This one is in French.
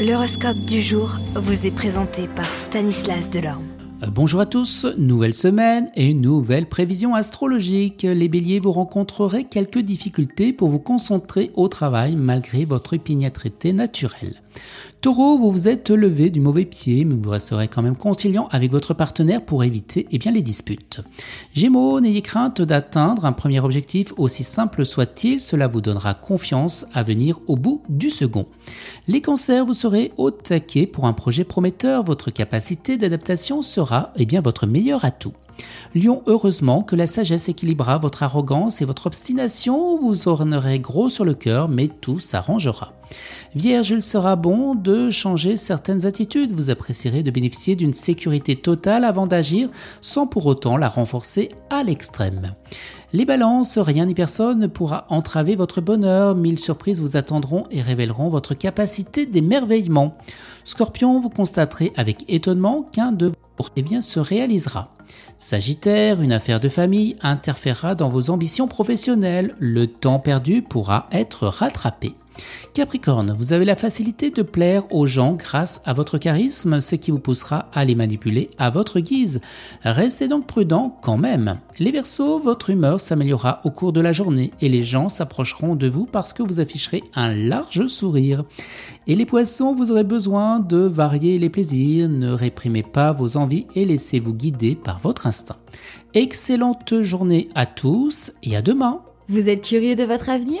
L'horoscope du jour vous est présenté par Stanislas Delorme. Euh, bonjour à tous, nouvelle semaine et nouvelle prévision astrologique. Les béliers, vous rencontrerez quelques difficultés pour vous concentrer au travail malgré votre opiniâtreté naturelle. Taureau, vous vous êtes levé du mauvais pied, mais vous resterez quand même conciliant avec votre partenaire pour éviter eh bien, les disputes. Gémeaux, n'ayez crainte d'atteindre un premier objectif aussi simple soit-il, cela vous donnera confiance à venir au bout du second. Les cancers, vous serez au taquet pour un projet prometteur, votre capacité d'adaptation sera eh bien, votre meilleur atout. Lion, heureusement que la sagesse équilibrera votre arrogance et votre obstination, vous aurez gros sur le cœur, mais tout s'arrangera. Vierge, il sera bon de changer certaines attitudes, vous apprécierez de bénéficier d'une sécurité totale avant d'agir sans pour autant la renforcer à l'extrême. Les balances, rien ni personne ne pourra entraver votre bonheur, mille surprises vous attendront et révéleront votre capacité d'émerveillement. Scorpion, vous constaterez avec étonnement qu'un de vos eh bien, se réalisera. Sagittaire, une affaire de famille interférera dans vos ambitions professionnelles. Le temps perdu pourra être rattrapé. Capricorne, vous avez la facilité de plaire aux gens grâce à votre charisme, ce qui vous poussera à les manipuler à votre guise. Restez donc prudent quand même. Les Verseaux, votre humeur s'améliorera au cours de la journée et les gens s'approcheront de vous parce que vous afficherez un large sourire. Et les Poissons, vous aurez besoin de varier les plaisirs, ne réprimez pas vos envies et laissez-vous guider par votre instinct. Excellente journée à tous et à demain. Vous êtes curieux de votre avenir?